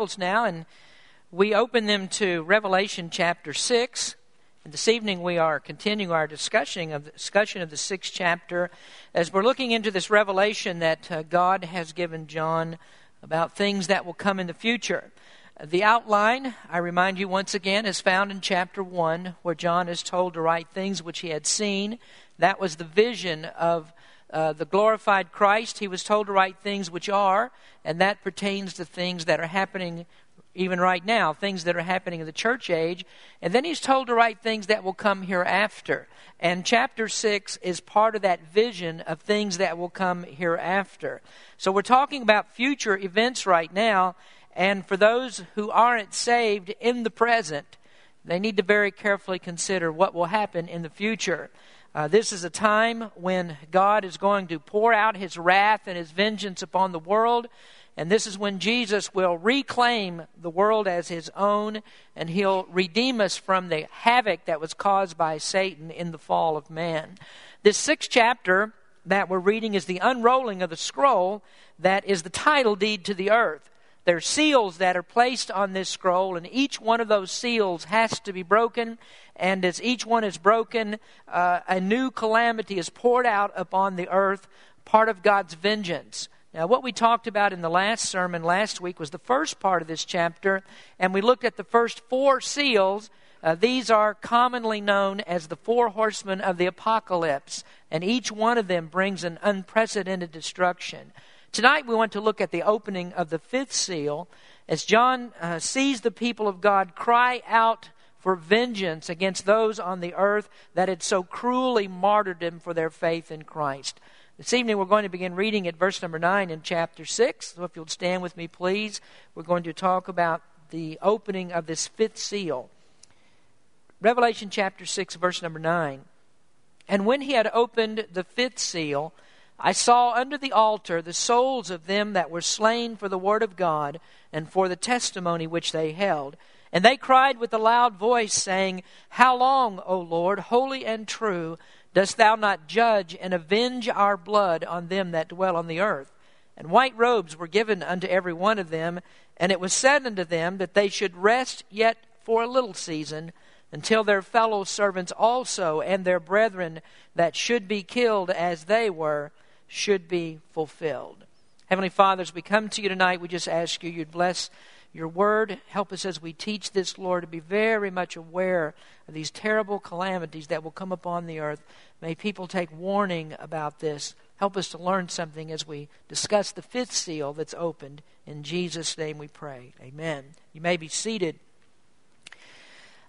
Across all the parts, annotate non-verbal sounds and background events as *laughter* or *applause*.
Bibles now, and we open them to Revelation chapter 6. And this evening we are continuing our discussion of the, discussion of the sixth chapter as we're looking into this revelation that uh, God has given John about things that will come in the future. The outline, I remind you once again, is found in chapter 1, where John is told to write things which he had seen. That was the vision of uh, the glorified Christ. He was told to write things which are, and that pertains to things that are happening even right now, things that are happening in the church age. And then he's told to write things that will come hereafter. And chapter 6 is part of that vision of things that will come hereafter. So we're talking about future events right now. And for those who aren't saved in the present, they need to very carefully consider what will happen in the future. Uh, this is a time when God is going to pour out his wrath and his vengeance upon the world. And this is when Jesus will reclaim the world as his own, and he'll redeem us from the havoc that was caused by Satan in the fall of man. This sixth chapter that we're reading is the unrolling of the scroll that is the title deed to the earth. There are seals that are placed on this scroll, and each one of those seals has to be broken. And as each one is broken, uh, a new calamity is poured out upon the earth, part of God's vengeance. Now, what we talked about in the last sermon last week was the first part of this chapter, and we looked at the first four seals. Uh, these are commonly known as the four horsemen of the apocalypse, and each one of them brings an unprecedented destruction. Tonight, we want to look at the opening of the fifth seal as John uh, sees the people of God cry out for vengeance against those on the earth that had so cruelly martyred them for their faith in Christ. This evening we're going to begin reading at verse number 9 in chapter 6. So if you'll stand with me, please, we're going to talk about the opening of this fifth seal. Revelation chapter 6, verse number 9. And when he had opened the fifth seal, I saw under the altar the souls of them that were slain for the word of God and for the testimony which they held. And they cried with a loud voice, saying, How long, O Lord, holy and true, Dost thou not judge and avenge our blood on them that dwell on the earth? And white robes were given unto every one of them, and it was said unto them that they should rest yet for a little season, until their fellow servants also and their brethren that should be killed as they were should be fulfilled. Heavenly Father, as we come to you tonight, we just ask you, you'd bless your word. Help us as we teach this, Lord, to be very much aware of these terrible calamities that will come upon the earth. May people take warning about this. Help us to learn something as we discuss the fifth seal that's opened. In Jesus' name we pray. Amen. You may be seated.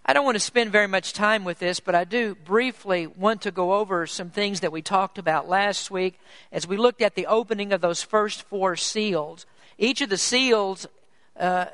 I don't want to spend very much time with this, but I do briefly want to go over some things that we talked about last week as we looked at the opening of those first four seals. Each of the seals uh,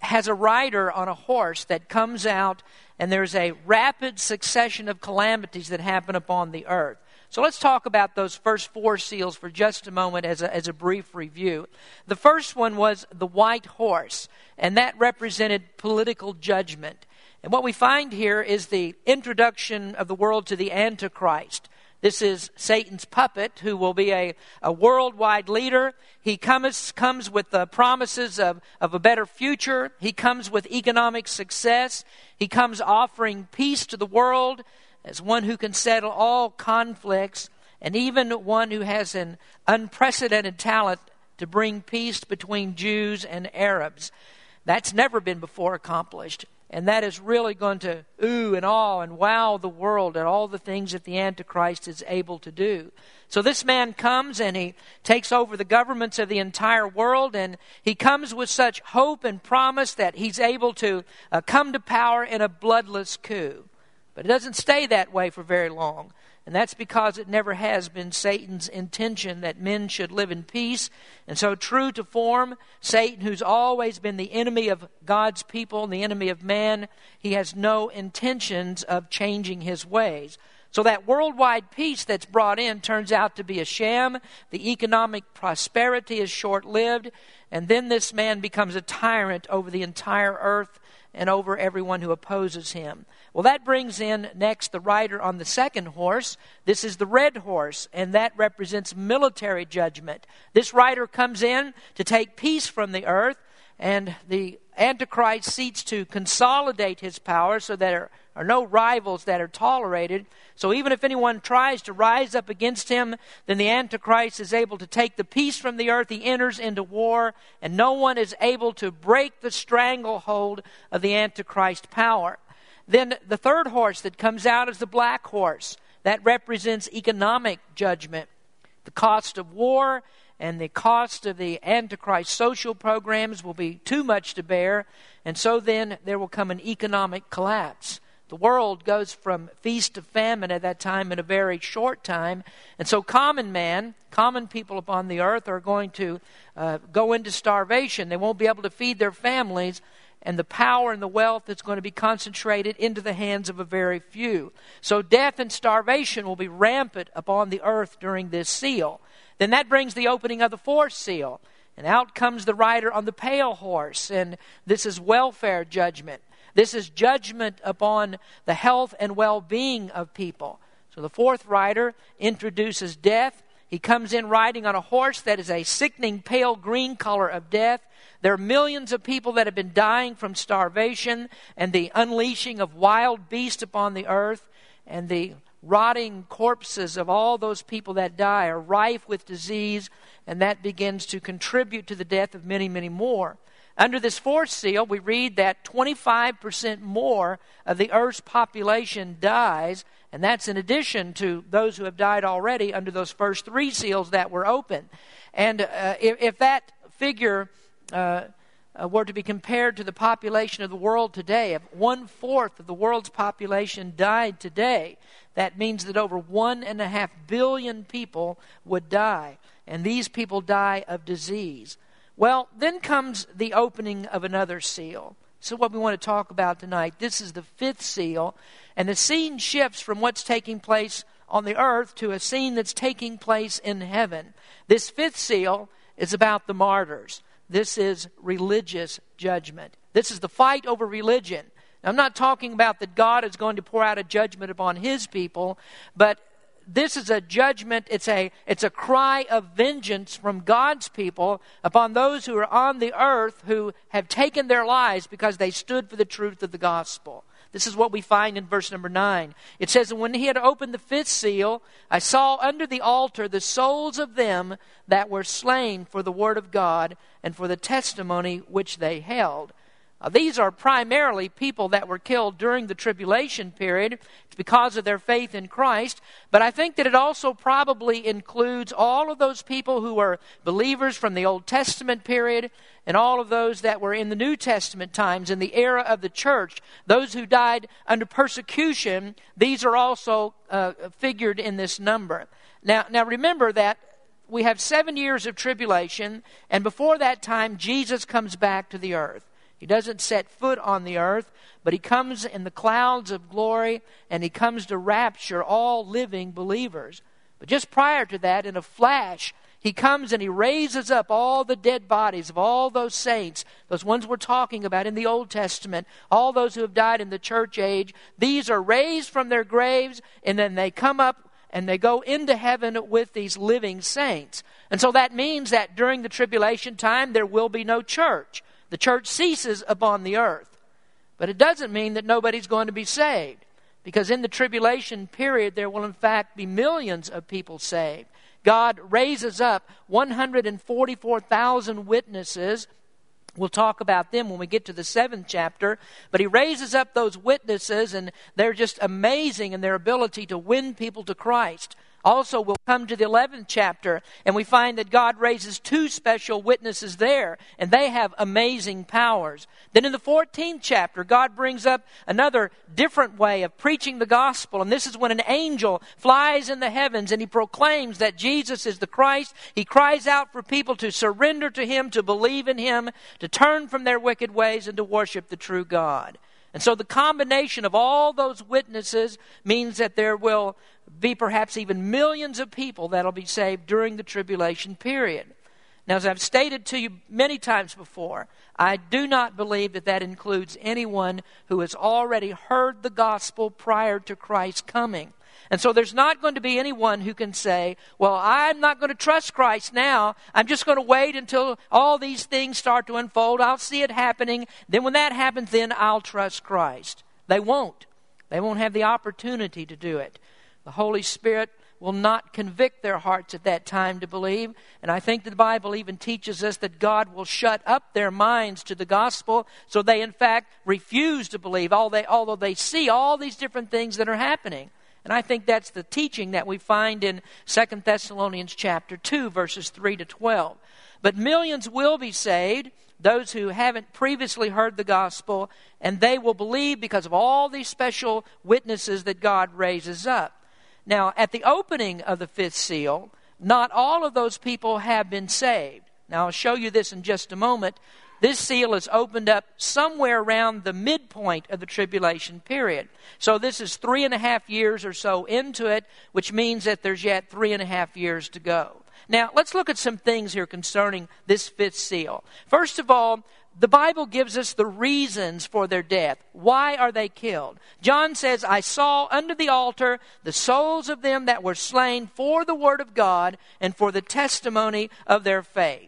has a rider on a horse that comes out, and there's a rapid succession of calamities that happen upon the earth. So let's talk about those first four seals for just a moment as a, as a brief review. The first one was the white horse, and that represented political judgment. And what we find here is the introduction of the world to the Antichrist. This is Satan's puppet who will be a, a worldwide leader. He comes, comes with the promises of, of a better future. He comes with economic success. He comes offering peace to the world as one who can settle all conflicts and even one who has an unprecedented talent to bring peace between Jews and Arabs. That's never been before accomplished. And that is really going to ooh and awe and wow the world at all the things that the Antichrist is able to do. So this man comes and he takes over the governments of the entire world, and he comes with such hope and promise that he's able to uh, come to power in a bloodless coup. But it doesn't stay that way for very long. And that's because it never has been Satan's intention that men should live in peace. And so, true to form, Satan, who's always been the enemy of God's people and the enemy of man, he has no intentions of changing his ways. So, that worldwide peace that's brought in turns out to be a sham. The economic prosperity is short lived. And then this man becomes a tyrant over the entire earth and over everyone who opposes him. Well, that brings in next the rider on the second horse. This is the red horse, and that represents military judgment. This rider comes in to take peace from the earth, and the Antichrist seeks to consolidate his power so that there are no rivals that are tolerated. So even if anyone tries to rise up against him, then the Antichrist is able to take the peace from the earth. He enters into war, and no one is able to break the stranglehold of the Antichrist power. Then the third horse that comes out is the black horse. That represents economic judgment. The cost of war and the cost of the Antichrist social programs will be too much to bear, and so then there will come an economic collapse. The world goes from feast to famine at that time in a very short time. And so, common man, common people upon the earth are going to uh, go into starvation. They won't be able to feed their families, and the power and the wealth that's going to be concentrated into the hands of a very few. So, death and starvation will be rampant upon the earth during this seal. Then that brings the opening of the fourth seal. And out comes the rider on the pale horse. And this is welfare judgment. This is judgment upon the health and well being of people. So the fourth rider introduces death. He comes in riding on a horse that is a sickening pale green color of death. There are millions of people that have been dying from starvation and the unleashing of wild beasts upon the earth. And the rotting corpses of all those people that die are rife with disease, and that begins to contribute to the death of many, many more. Under this fourth seal, we read that 25% more of the earth's population dies, and that's in addition to those who have died already under those first three seals that were open. And uh, if, if, that figure uh, uh, were to be compared to the population of the world today, if one fourth of the world's population died today, that means that over one and a half billion people would die. And these people die of disease. Well, then comes the opening of another seal. So, what we want to talk about tonight, this is the fifth seal, and the scene shifts from what's taking place on the earth to a scene that's taking place in heaven. This fifth seal is about the martyrs. This is religious judgment. This is the fight over religion. Now, I'm not talking about that God is going to pour out a judgment upon his people, but this is a judgment, it's a, it's a cry of vengeance from God's people upon those who are on the earth who have taken their lives because they stood for the truth of the gospel. This is what we find in verse number 9. It says, And when he had opened the fifth seal, I saw under the altar the souls of them that were slain for the word of God and for the testimony which they held. Now, these are primarily people that were killed during the tribulation period because of their faith in Christ, but I think that it also probably includes all of those people who were believers from the Old Testament period and all of those that were in the New Testament times, in the era of the church. Those who died under persecution, these are also uh, figured in this number. Now, now remember that we have seven years of tribulation, and before that time, Jesus comes back to the earth. He doesn't set foot on the earth, but he comes in the clouds of glory and he comes to rapture all living believers. But just prior to that, in a flash, he comes and he raises up all the dead bodies of all those saints, those ones we're talking about in the Old Testament, all those who have died in the church age. These are raised from their graves and then they come up and they go into heaven with these living saints. And so that means that during the tribulation time, there will be no church. The church ceases upon the earth. But it doesn't mean that nobody's going to be saved. Because in the tribulation period, there will in fact be millions of people saved. God raises up 144,000 witnesses. We'll talk about them when we get to the seventh chapter. But he raises up those witnesses, and they're just amazing in their ability to win people to Christ. Also, we'll come to the 11th chapter, and we find that God raises two special witnesses there, and they have amazing powers. Then in the 14th chapter, God brings up another different way of preaching the gospel, and this is when an angel flies in the heavens and he proclaims that Jesus is the Christ. He cries out for people to surrender to him, to believe in him, to turn from their wicked ways, and to worship the true God. And so the combination of all those witnesses means that there will be perhaps even millions of people that'll be saved during the tribulation period. Now, as I've stated to you many times before, I do not believe that that includes anyone who has already heard the gospel prior to Christ's coming. And so there's not going to be anyone who can say, well, I'm not going to trust Christ now. I'm just going to wait until all these things start to unfold. I'll see it happening. Then when that happens, then I'll trust Christ. They won't. They won't have the opportunity to do it. The Holy Spirit will not convict their hearts at that time to believe. And I think the Bible even teaches us that God will shut up their minds to the gospel so they, in fact, refuse to believe, although they see all these different things that are happening. And I think that's the teaching that we find in 2 Thessalonians chapter 2, verses 3 to 12. But millions will be saved, those who haven't previously heard the gospel, and they will believe because of all these special witnesses that God raises up. Now, at the opening of the fifth seal, not all of those people have been saved. Now, I'll show you this in just a moment. This seal is opened up somewhere around the midpoint of the tribulation period. So, this is three and a half years or so into it, which means that there's yet three and a half years to go. Now, let's look at some things here concerning this fifth seal. First of all, the Bible gives us the reasons for their death. Why are they killed? John says, I saw under the altar the souls of them that were slain for the word of God and for the testimony of their faith.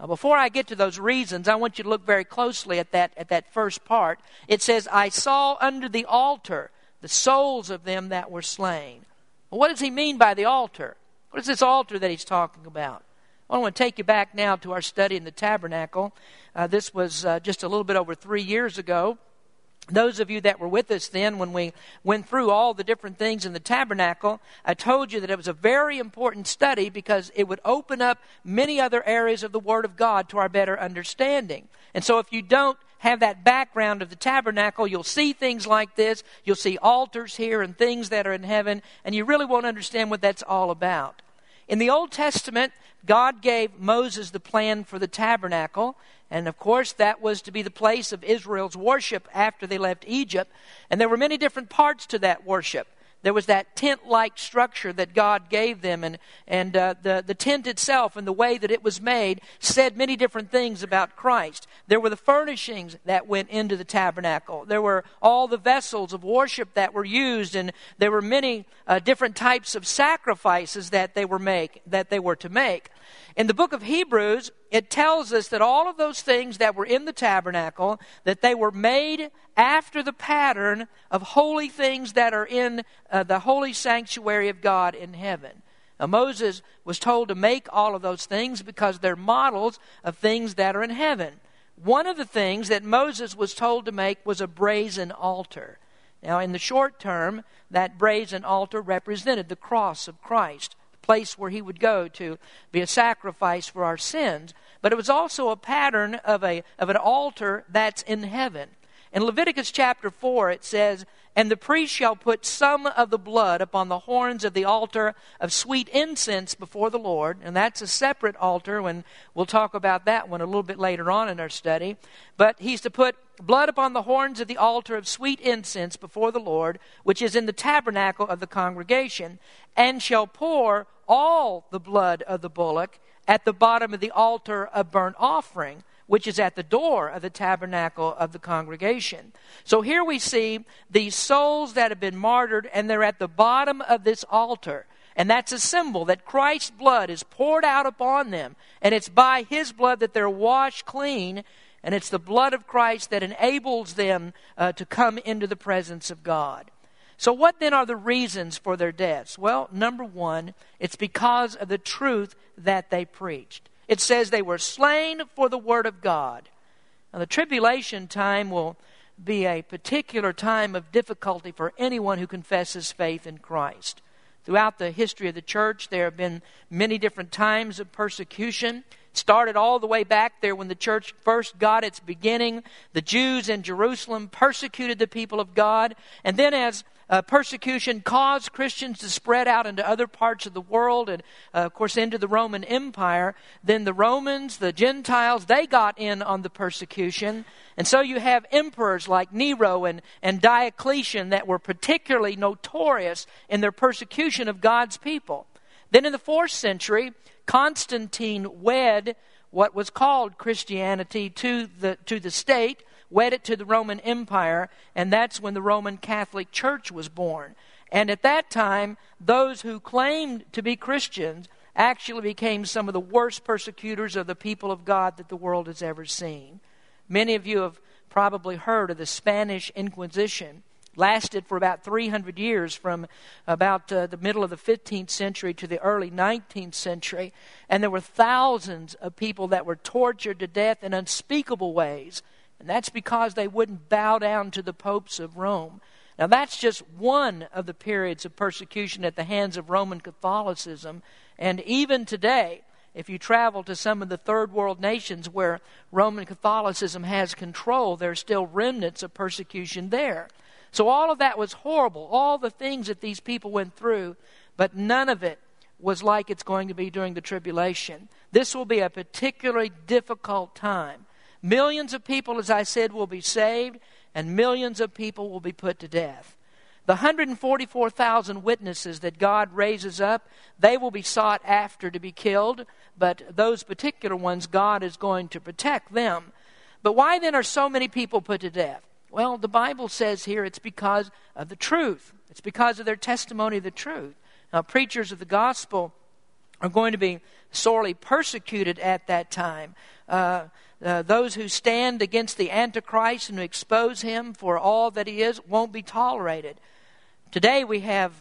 Now, before I get to those reasons, I want you to look very closely at that, at that first part. It says, I saw under the altar the souls of them that were slain. Well, what does he mean by the altar? What is this altar that he's talking about? I want to take you back now to our study in the tabernacle. Uh, this was uh, just a little bit over three years ago. Those of you that were with us then, when we went through all the different things in the tabernacle, I told you that it was a very important study because it would open up many other areas of the Word of God to our better understanding. And so, if you don't have that background of the tabernacle, you'll see things like this. You'll see altars here and things that are in heaven, and you really won't understand what that's all about. In the Old Testament, God gave Moses the plan for the tabernacle, and of course, that was to be the place of Israel's worship after they left Egypt. And there were many different parts to that worship. There was that tent like structure that God gave them, and, and uh, the, the tent itself and the way that it was made said many different things about Christ. There were the furnishings that went into the tabernacle, there were all the vessels of worship that were used, and there were many uh, different types of sacrifices that they were make that they were to make. In the book of Hebrews, it tells us that all of those things that were in the tabernacle, that they were made after the pattern of holy things that are in uh, the holy sanctuary of God in heaven. Now, Moses was told to make all of those things because they're models of things that are in heaven. One of the things that Moses was told to make was a brazen altar. Now, in the short term, that brazen altar represented the cross of Christ place where he would go to be a sacrifice for our sins. But it was also a pattern of, a, of an altar that's in heaven. In Leviticus chapter 4, it says, And the priest shall put some of the blood upon the horns of the altar of sweet incense before the Lord. And that's a separate altar, and we'll talk about that one a little bit later on in our study. But he's to put blood upon the horns of the altar of sweet incense before the Lord, which is in the tabernacle of the congregation, and shall pour all the blood of the bullock at the bottom of the altar of burnt offering, which is at the door of the tabernacle of the congregation. So here we see these souls that have been martyred, and they're at the bottom of this altar. And that's a symbol that Christ's blood is poured out upon them. And it's by his blood that they're washed clean. And it's the blood of Christ that enables them uh, to come into the presence of God. So, what then are the reasons for their deaths? Well, number one, it's because of the truth that they preached. It says they were slain for the word of God. Now, the tribulation time will be a particular time of difficulty for anyone who confesses faith in Christ. Throughout the history of the church, there have been many different times of persecution. It started all the way back there when the church first got its beginning. The Jews in Jerusalem persecuted the people of God. And then, as uh, persecution caused Christians to spread out into other parts of the world and, uh, of course, into the Roman Empire, then the Romans, the Gentiles, they got in on the persecution. And so you have emperors like Nero and, and Diocletian that were particularly notorious in their persecution of God's people. Then in the fourth century, Constantine wed what was called Christianity to the, to the state wed it to the Roman Empire, and that's when the Roman Catholic Church was born. And at that time, those who claimed to be Christians actually became some of the worst persecutors of the people of God that the world has ever seen. Many of you have probably heard of the Spanish Inquisition. Lasted for about 300 years from about uh, the middle of the 15th century to the early 19th century. And there were thousands of people that were tortured to death in unspeakable ways. And that's because they wouldn't bow down to the popes of Rome. Now, that's just one of the periods of persecution at the hands of Roman Catholicism. And even today, if you travel to some of the third world nations where Roman Catholicism has control, there are still remnants of persecution there. So, all of that was horrible, all the things that these people went through, but none of it was like it's going to be during the tribulation. This will be a particularly difficult time. Millions of people, as I said, will be saved, and millions of people will be put to death. The 144,000 witnesses that God raises up, they will be sought after to be killed, but those particular ones, God is going to protect them. But why then are so many people put to death? Well, the Bible says here it's because of the truth, it's because of their testimony of the truth. Now, preachers of the gospel are going to be sorely persecuted at that time. Uh, uh, those who stand against the Antichrist and who expose him for all that he is won't be tolerated. Today we have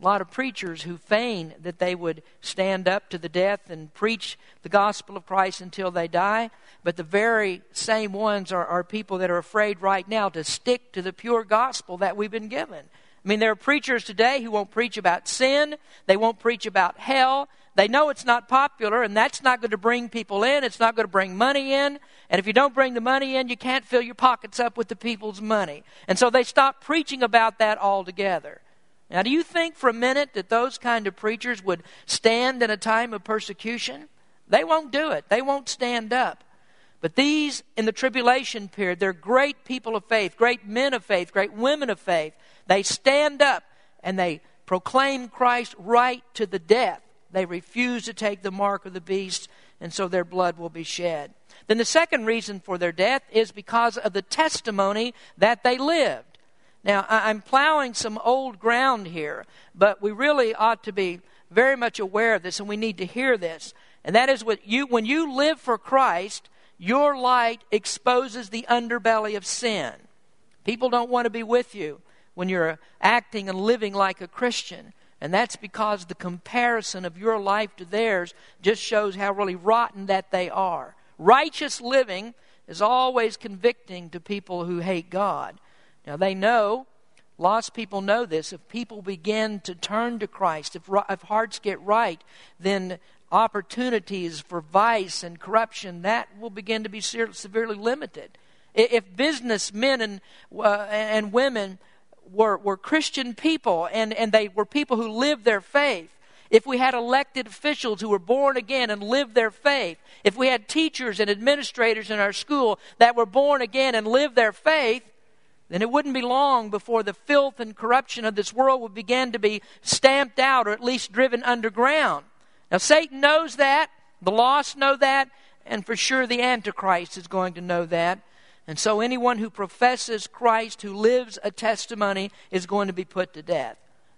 a lot of preachers who feign that they would stand up to the death and preach the gospel of Christ until they die, but the very same ones are, are people that are afraid right now to stick to the pure gospel that we've been given. I mean, there are preachers today who won't preach about sin, they won't preach about hell, they know it's not popular, and that's not going to bring people in. It's not going to bring money in. And if you don't bring the money in, you can't fill your pockets up with the people's money. And so they stop preaching about that altogether. Now, do you think for a minute that those kind of preachers would stand in a time of persecution? They won't do it, they won't stand up. But these, in the tribulation period, they're great people of faith, great men of faith, great women of faith. They stand up and they proclaim Christ right to the death. They refuse to take the mark of the beast, and so their blood will be shed. Then the second reason for their death is because of the testimony that they lived. Now, I'm plowing some old ground here, but we really ought to be very much aware of this, and we need to hear this. And that is what you, when you live for Christ, your light exposes the underbelly of sin. People don't want to be with you when you're acting and living like a Christian. And that's because the comparison of your life to theirs just shows how really rotten that they are. Righteous living is always convicting to people who hate God. Now, they know, lost people know this, if people begin to turn to Christ, if, if hearts get right, then opportunities for vice and corruption, that will begin to be severely limited. If businessmen and, uh, and women were, were Christian people and, and they were people who lived their faith, if we had elected officials who were born again and lived their faith, if we had teachers and administrators in our school that were born again and lived their faith, then it wouldn't be long before the filth and corruption of this world would begin to be stamped out or at least driven underground. Now, Satan knows that, the lost know that, and for sure the Antichrist is going to know that. And so anyone who professes Christ, who lives a testimony, is going to be put to death.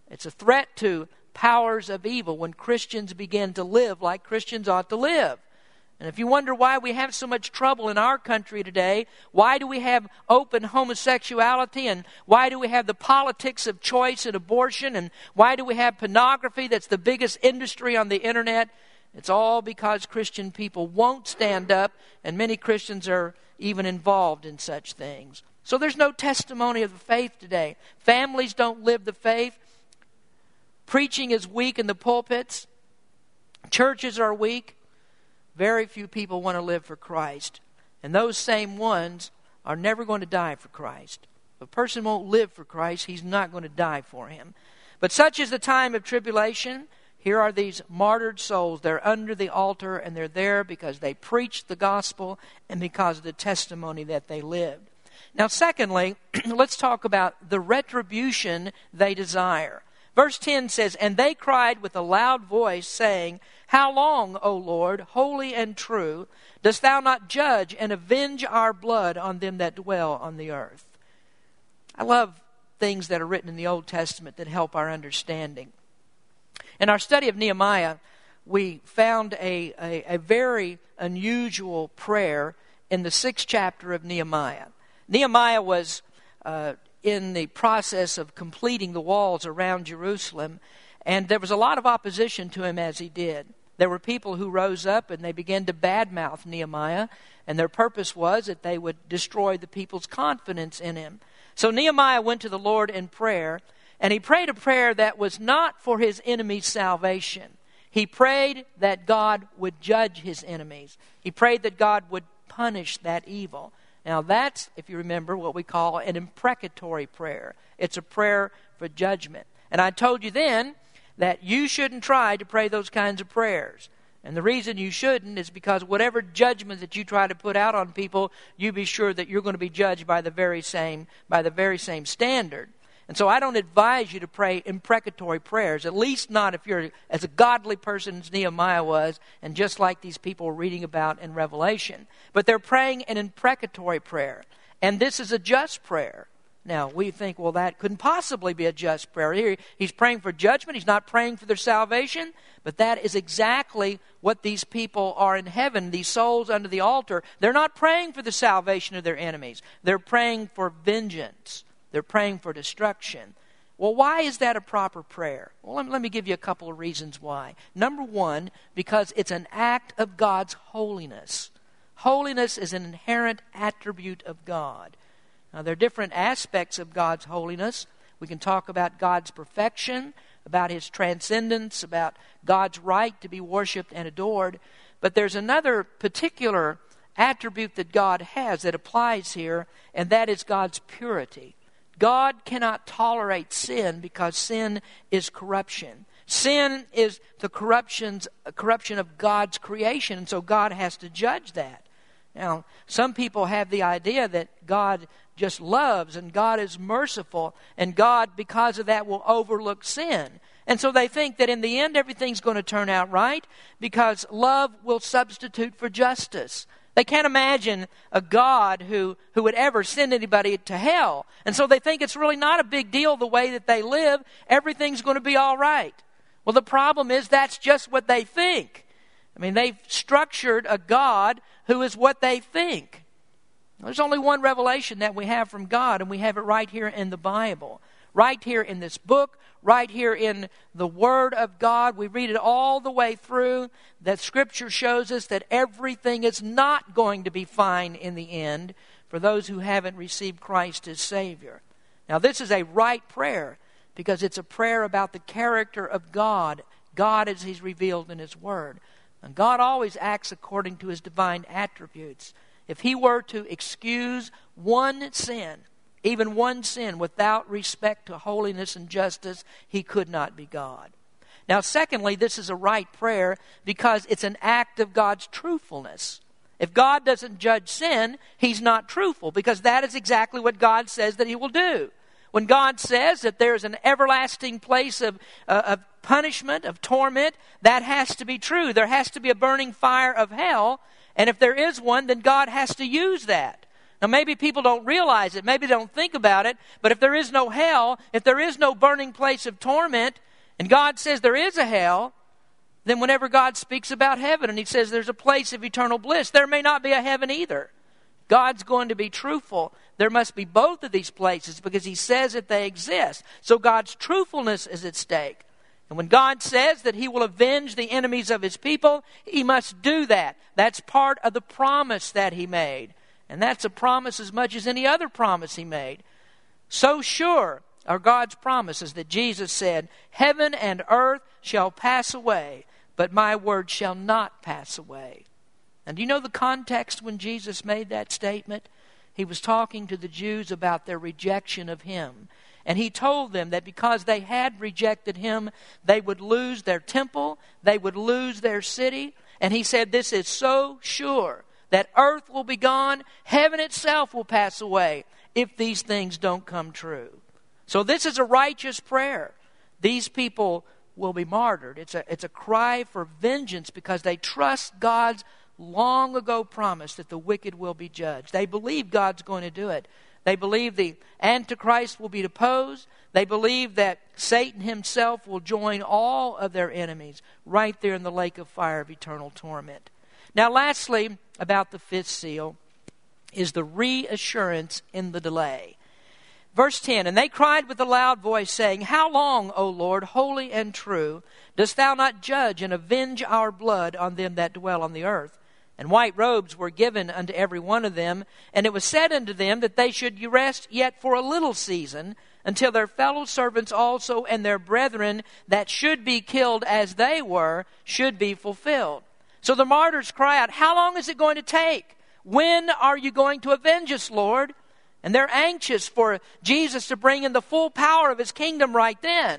It's a threat to powers of evil when Christians begin to live like Christians ought to live. And if you wonder why we have so much trouble in our country today, why do we have open homosexuality, and why do we have the politics of choice and abortion, and why do we have pornography that's the biggest industry on the internet? It's all because Christian people won't stand up, and many Christians are even involved in such things. So there's no testimony of the faith today. Families don't live the faith. Preaching is weak in the pulpits. Churches are weak. Very few people want to live for Christ. And those same ones are never going to die for Christ. If a person won't live for Christ, he's not going to die for him. But such is the time of tribulation here are these martyred souls. They're under the altar and they're there because they preached the gospel and because of the testimony that they lived. Now, secondly, *clears throat* let's talk about the retribution they desire. Verse 10 says, And they cried with a loud voice, saying, How long, O Lord, holy and true, dost thou not judge and avenge our blood on them that dwell on the earth? I love things that are written in the Old Testament that help our understanding. In our study of Nehemiah, we found a, a, a very unusual prayer in the sixth chapter of Nehemiah. Nehemiah was uh, in the process of completing the walls around Jerusalem, and there was a lot of opposition to him as he did. There were people who rose up and they began to badmouth Nehemiah, and their purpose was that they would destroy the people's confidence in him. So Nehemiah went to the Lord in prayer, and he prayed a prayer that was not for his enemies' salvation. He prayed that God would judge his enemies. He prayed that God would punish that evil. Now, that's, if you remember, what we call an imprecatory prayer. It's a prayer for judgment. And I told you then that you shouldn't try to pray those kinds of prayers. And the reason you shouldn't is because whatever judgment that you try to put out on people, you be sure that you're going to be judged by the very same by the very same standard. And so I don't advise you to pray imprecatory prayers, at least not if you're as a godly person as Nehemiah was, and just like these people reading about in Revelation. But they're praying an imprecatory prayer. And this is a just prayer. Now, we think, well, that couldn't possibly be a just prayer. Here, he's praying for judgment. He's not praying for their salvation. But that is exactly what these people are in heaven, these souls under the altar. They're not praying for the salvation of their enemies, they're praying for vengeance. They're praying for destruction. Well, why is that a proper prayer? Well, let me, give you a couple of reasons why. Number one, because it's an act of God's holiness. Holiness is an inherent attribute of God. Now, there are different aspects of God's holiness. We can talk about God's perfection, about His transcendence, about God's right to be worshiped and adored. But there's another particular attribute that God has that applies here, and that is God's purity. God cannot tolerate sin because sin is corruption. Sin is the corruptions, corruption of God's creation, and so God has to judge that. Now, some people have the idea that God just loves and God is merciful, and God, because of that, will overlook sin. And so they think that in the end everything's going to turn out right because love will substitute for justice. They can't imagine a God who, who would ever send anybody to hell. And so they think it's really not a big deal the way that they live. Everything's going to be all right. Well, the problem is that's just what they think. I mean, they've structured a God who is what they think. There's only one revelation that we have from God, and we have it right here in the Bible. Right here in this book, right here in the Word of God. We read it all the way through. That Scripture shows us that everything is not going to be fine in the end for those who haven't received Christ as Savior. Now, this is a right prayer because it's a prayer about the character of God, God as He's revealed in His Word. And God always acts according to His divine attributes. If He were to excuse one sin, even one sin, without respect to holiness and justice, he could not be God. Now, secondly, this is a right prayer because it's an act of God's truthfulness. If God doesn't judge sin, he's not truthful because that is exactly what God says that he will do. When God says that there's an everlasting place of, uh, of punishment, of torment, that has to be true. There has to be a burning fire of hell. And if there is one, then God has to use that. Now, maybe people don't realize it, maybe they don't think about it, but if there is no hell, if there is no burning place of torment, and God says there is a hell, then whenever God speaks about heaven and He says there's a place of eternal bliss, there may not be a heaven either. God's going to be truthful. There must be both of these places because He says that they exist. So God's truthfulness is at stake. And when God says that He will avenge the enemies of His people, He must do that. That's part of the promise that He made. And that's a promise as much as any other promise he made. So sure are God's promises that Jesus said, Heaven and earth shall pass away, but my word shall not pass away. And do you know the context when Jesus made that statement? He was talking to the Jews about their rejection of him. And he told them that because they had rejected him, they would lose their temple, they would lose their city. And he said, This is so sure that earth will be gone, heaven itself will pass away if these things don't come true. So, this is a righteous prayer. These people will be martyred. It's a, it's a cry for vengeance because they trust God's long ago promise that the wicked will be judged. They believe God's going to do it. They believe the Antichrist will be deposed. They believe that Satan himself will join all of their enemies right there in the lake of fire of eternal torment. Now, lastly, about the fifth seal is the reassurance in the delay. Verse 10 And they cried with a loud voice, saying, How long, O Lord, holy and true, dost thou not judge and avenge our blood on them that dwell on the earth? And white robes were given unto every one of them, and it was said unto them that they should rest yet for a little season, until their fellow servants also and their brethren that should be killed as they were should be fulfilled. So the martyrs cry out, How long is it going to take? When are you going to avenge us, Lord? And they're anxious for Jesus to bring in the full power of his kingdom right then.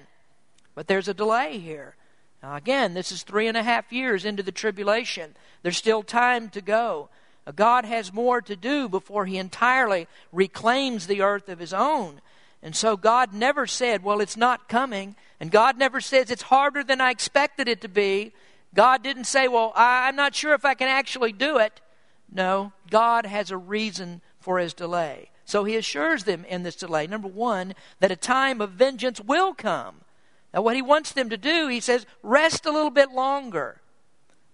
But there's a delay here. Now, again, this is three and a half years into the tribulation. There's still time to go. God has more to do before he entirely reclaims the earth of his own. And so God never said, Well, it's not coming. And God never says it's harder than I expected it to be. God didn't say, Well, I'm not sure if I can actually do it. No, God has a reason for his delay. So he assures them in this delay, number one, that a time of vengeance will come. Now, what he wants them to do, he says, rest a little bit longer.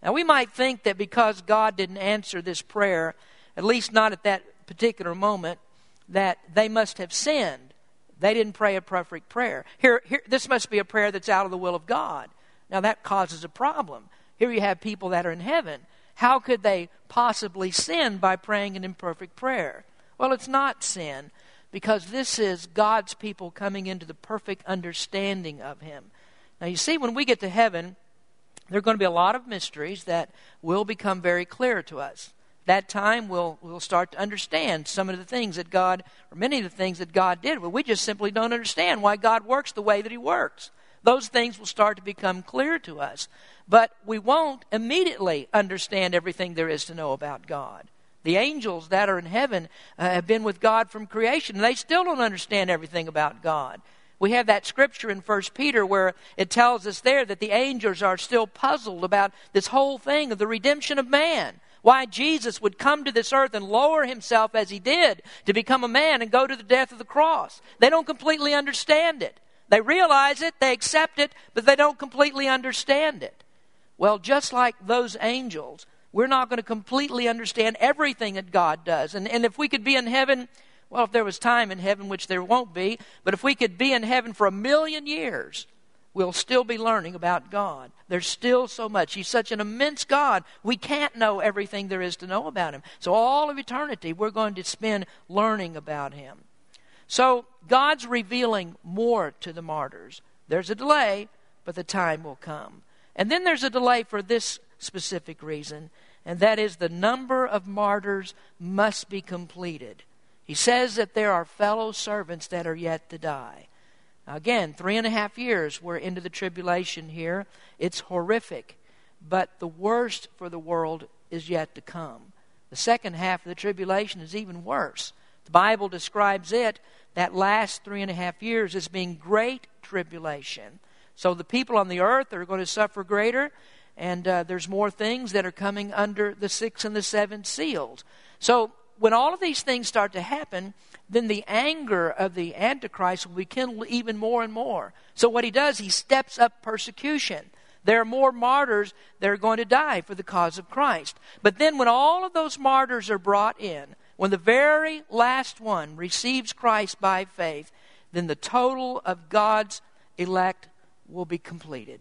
Now, we might think that because God didn't answer this prayer, at least not at that particular moment, that they must have sinned. They didn't pray a perfect prayer. Here, here, this must be a prayer that's out of the will of God. Now, that causes a problem. Here you have people that are in heaven. How could they possibly sin by praying an imperfect prayer? Well, it's not sin because this is God's people coming into the perfect understanding of Him. Now, you see, when we get to heaven, there are going to be a lot of mysteries that will become very clear to us. That time we'll, we'll start to understand some of the things that God, or many of the things that God did. But we just simply don't understand why God works the way that He works. Those things will start to become clear to us. But we won't immediately understand everything there is to know about God. The angels that are in heaven uh, have been with God from creation, and they still don't understand everything about God. We have that scripture in 1 Peter where it tells us there that the angels are still puzzled about this whole thing of the redemption of man. Why Jesus would come to this earth and lower himself as he did to become a man and go to the death of the cross. They don't completely understand it. They realize it, they accept it, but they don't completely understand it. Well, just like those angels, we're not going to completely understand everything that God does. And, and if we could be in heaven, well, if there was time in heaven, which there won't be, but if we could be in heaven for a million years, we'll still be learning about God. There's still so much. He's such an immense God. We can't know everything there is to know about Him. So, all of eternity, we're going to spend learning about Him. So, God's revealing more to the martyrs. There's a delay, but the time will come. And then there's a delay for this specific reason, and that is the number of martyrs must be completed. He says that there are fellow servants that are yet to die. Again, three and a half years we're into the tribulation here. It's horrific, but the worst for the world is yet to come. The second half of the tribulation is even worse. The Bible describes it, that last three and a half years, as being great tribulation. So the people on the earth are going to suffer greater, and uh, there's more things that are coming under the six and the seven seals. So when all of these things start to happen, then the anger of the Antichrist will be kindled even more and more. So what he does, he steps up persecution. There are more martyrs that are going to die for the cause of Christ. But then when all of those martyrs are brought in, when the very last one receives Christ by faith, then the total of God's elect will be completed.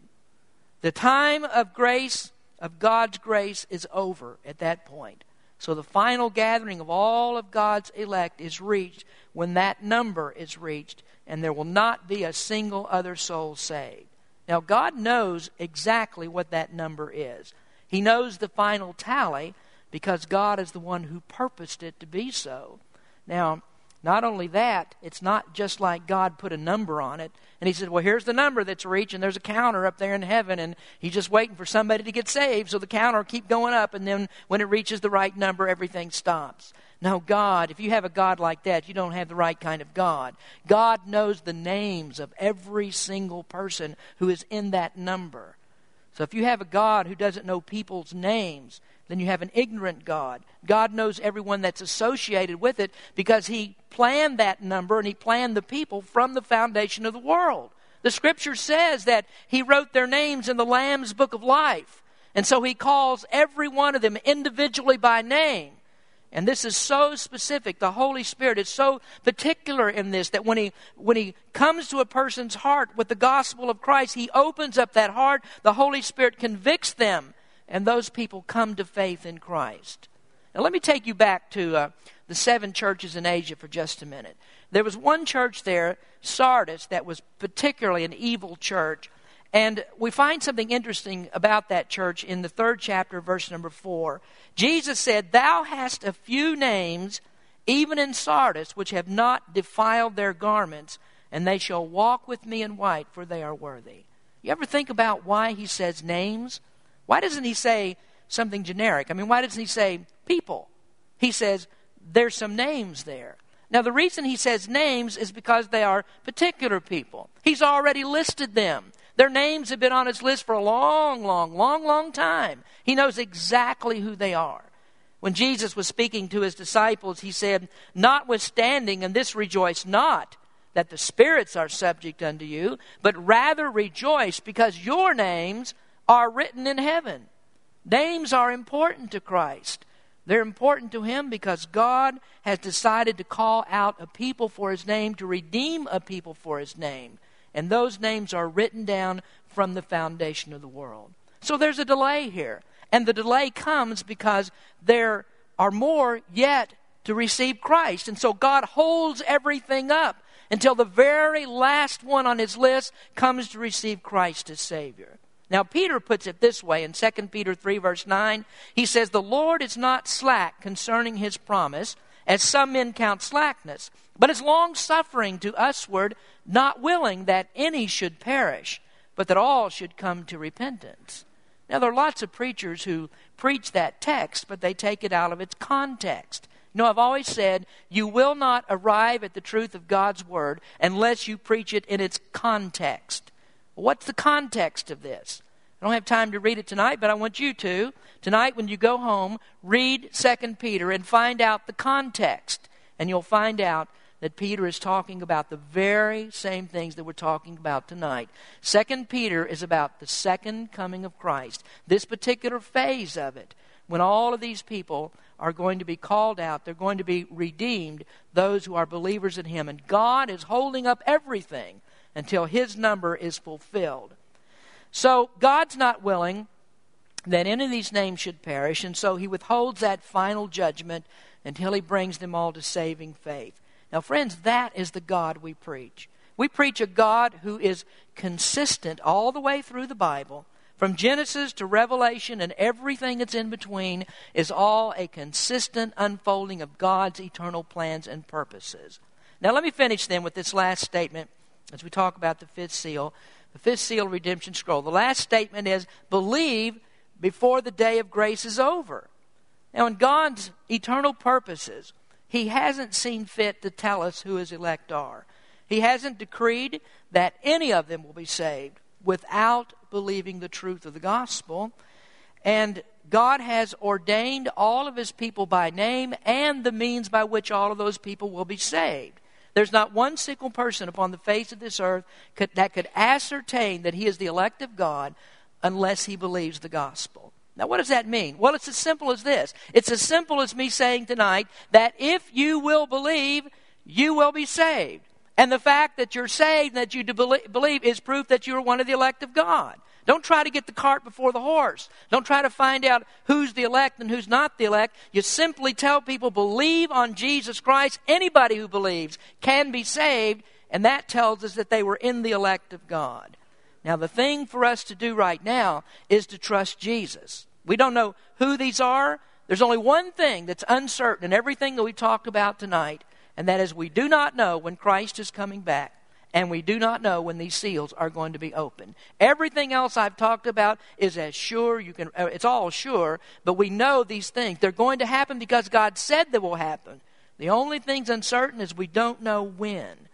The time of grace, of God's grace, is over at that point. So the final gathering of all of God's elect is reached when that number is reached, and there will not be a single other soul saved. Now, God knows exactly what that number is. He knows the final tally because God is the one who purposed it to be so. Now, not only that, it's not just like God put a number on it. And he said, Well, here's the number that's reached, and there's a counter up there in heaven, and he's just waiting for somebody to get saved, so the counter will keep going up, and then when it reaches the right number, everything stops. No, God, if you have a God like that, you don't have the right kind of God. God knows the names of every single person who is in that number. So if you have a God who doesn't know people's names, then you have an ignorant God. God knows everyone that's associated with it because He planned that number and He planned the people from the foundation of the world. The scripture says that He wrote their names in the Lamb's book of life. And so He calls every one of them individually by name. And this is so specific. The Holy Spirit is so particular in this that when he, when he comes to a person's heart with the gospel of Christ, he opens up that heart. The Holy Spirit convicts them, and those people come to faith in Christ. Now, let me take you back to uh, the seven churches in Asia for just a minute. There was one church there, Sardis, that was particularly an evil church. And we find something interesting about that church in the third chapter, verse number four. Jesus said, Thou hast a few names, even in Sardis, which have not defiled their garments, and they shall walk with me in white, for they are worthy. You ever think about why he says names? Why doesn't he say something generic? I mean, why doesn't he say people? He says, There's some names there. Now, the reason he says names is because they are particular people. He's already listed them. Their names have been on his list for a long, long, long, long time. He knows exactly who they are. When Jesus was speaking to his disciples, he said, Notwithstanding, and this rejoice not that the spirits are subject unto you, but rather rejoice because your names are written in heaven. Names are important to Christ. They're important to him because God has decided to call out a people for his name, to redeem a people for his name. And those names are written down from the foundation of the world. So there's a delay here. And the delay comes because there are more yet to receive Christ. And so God holds everything up until the very last one on his list comes to receive Christ as Savior. Now, Peter puts it this way in 2 Peter 3, verse 9. He says, The Lord is not slack concerning his promise, as some men count slackness, but is long suffering to usward, not willing that any should perish, but that all should come to repentance. Now, there are lots of preachers who preach that text, but they take it out of its context. Know, I've always said you will not arrive at the truth of God's Word unless you preach it in its context. What's the context of this? I don't have time to read it tonight, but I want you to. Tonight, when you go home, read 2 Peter and find out the context. And you'll find out that Peter is talking about the very same things that we're talking about tonight. Second Peter is about the second coming of Christ, this particular phase of it, when all of these people are going to be called out, they're going to be redeemed, those who are believers in Him. And God is holding up everything until His number is fulfilled. So God's not willing that any of these names should perish, and so He withholds that final judgment until He brings them all to saving faith. Now, friends, that is the God we preach. We preach a God who is consistent all the way through the Bible. From Genesis to Revelation and everything that's in between is all a consistent unfolding of God's eternal plans and purposes. Now, let me finish then with this last statement as we talk about the fifth seal, the fifth seal redemption scroll. The last statement is believe before the day of grace is over. Now, in God's eternal purposes, he hasn't seen fit to tell us who his elect are. He hasn't decreed that any of them will be saved without believing the truth of the gospel. And God has ordained all of his people by name and the means by which all of those people will be saved. There's not one single person upon the face of this earth could, that could ascertain that he is the elect of God unless he believes the gospel. Now, what does that mean? Well, it's as simple as this. It's as simple as me saying tonight that if you will believe, you will be saved. And the fact that you're saved, that you believe, is proof that you're one of the elect of God. Don't try to get the cart before the horse. Don't try to find out who's the elect and who's not the elect. You simply tell people, believe on Jesus Christ. Anybody who believes can be saved, and that tells us that they were in the elect of God. Now, the thing for us to do right now is to trust Jesus. We don't know who these are. There's only one thing that's uncertain in everything that we talked about tonight, and that is we do not know when Christ is coming back, and we do not know when these seals are going to be opened. Everything else I've talked about is as sure you can, uh, it's all sure, but we know these things. They're going to happen because God said they will happen. The only thing's uncertain is we don't know when.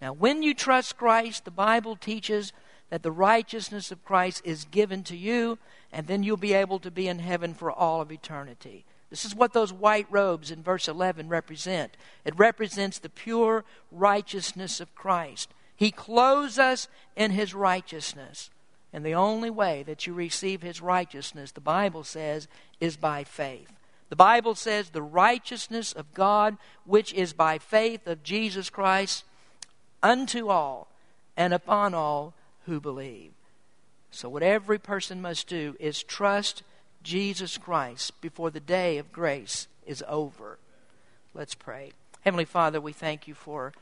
Now, when you trust Christ, the Bible teaches that the righteousness of Christ is given to you, and then you'll be able to be in heaven for all of eternity. This is what those white robes in verse 11 represent. It represents the pure righteousness of Christ. He clothes us in His righteousness. And the only way that you receive His righteousness, the Bible says, is by faith. The Bible says, the righteousness of God, which is by faith of Jesus Christ, unto all and upon all who believe. So, what every person must do is trust Jesus Christ before the day of grace is over. Let's pray. Heavenly Father, we thank you for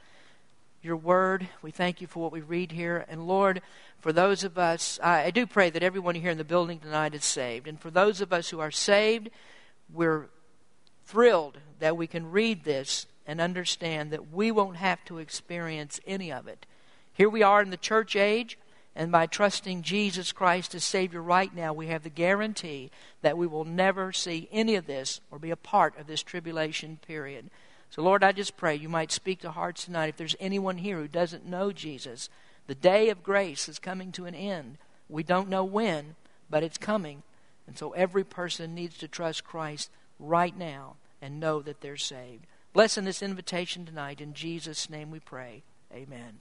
your word. We thank you for what we read here. And Lord, for those of us, I, I do pray that everyone here in the building tonight is saved. And for those of us who are saved, we're thrilled that we can read this and understand that we won't have to experience any of it. Here we are in the church age. And by trusting Jesus Christ as Savior right now, we have the guarantee that we will never see any of this or be a part of this tribulation period. So, Lord, I just pray you might speak to hearts tonight. If there's anyone here who doesn't know Jesus, the day of grace is coming to an end. We don't know when, but it's coming. And so every person needs to trust Christ right now and know that they're saved. Bless in this invitation tonight. In Jesus' name we pray. Amen.